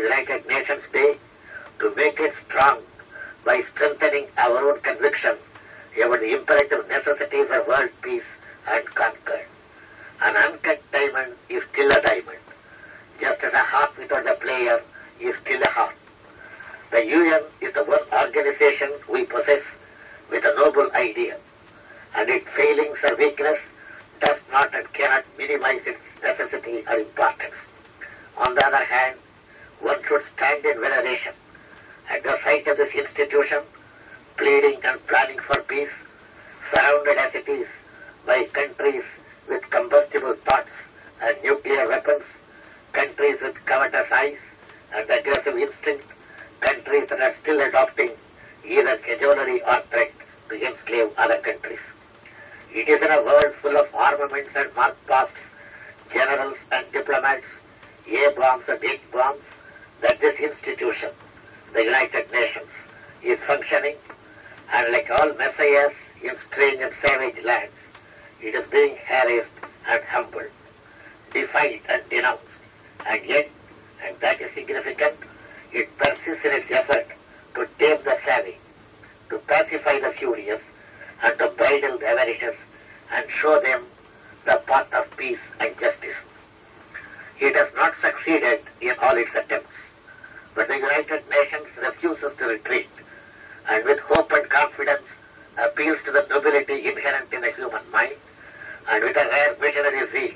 United Nations Day to make it strong by strengthening our own conviction about the imperative necessity for world peace and concord. An uncut diamond is still a diamond, just as a heart without a player is still a heart. The UN is the one organization we possess with a noble idea, and its failings or weakness does not and cannot minimize its necessity or importance. On the other hand, one should stand in veneration at the sight of this institution, pleading and planning for peace, surrounded as it is by countries with combustible thoughts and nuclear weapons, countries with covetous eyes and aggressive instinct, countries that are still adopting either cajolery or threat to enslave other countries. It is in a world full of armaments and march-pasts, generals and diplomats, A-bombs and H-bombs, that this institution, the United Nations, is functioning, and like all messiahs in strange and savage lands, it is being harassed and humbled, defied and denounced, and yet, and that is significant, it persists in its effort to tame the savage, to pacify the furious, and to bridle the avaricious, and show them the path of peace and justice. It has not succeeded in all its attempts, but the United Nations refuses to retreat, and with hope and confidence appeals to the nobility inherent in the human mind, and with a rare visionary zeal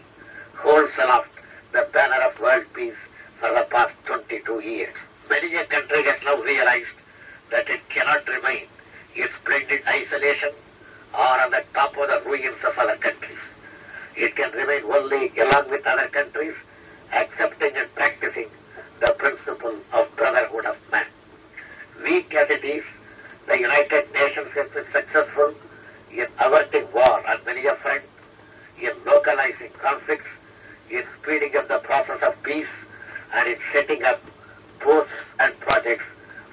holds aloft the banner of world peace for the past 22 years. Many a country has now realized that it cannot remain in splendid isolation or on the top of the ruins of other countries. It can remain only along with other countries, accepting and practicing the principle of brotherhood of man. As the United Nations has been successful in averting war on many a front, in localizing conflicts, in speeding up the process of peace, and in setting up posts and projects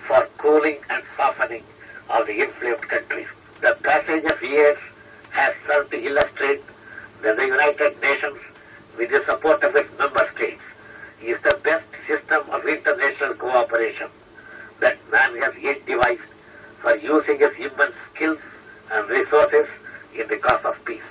for cooling and softening of the inflamed countries. The passage of years has served to illustrate that the United Nations, with the support of its member states, is the best system of international cooperation man has yet devised for using his human skills and resources in the cause of peace.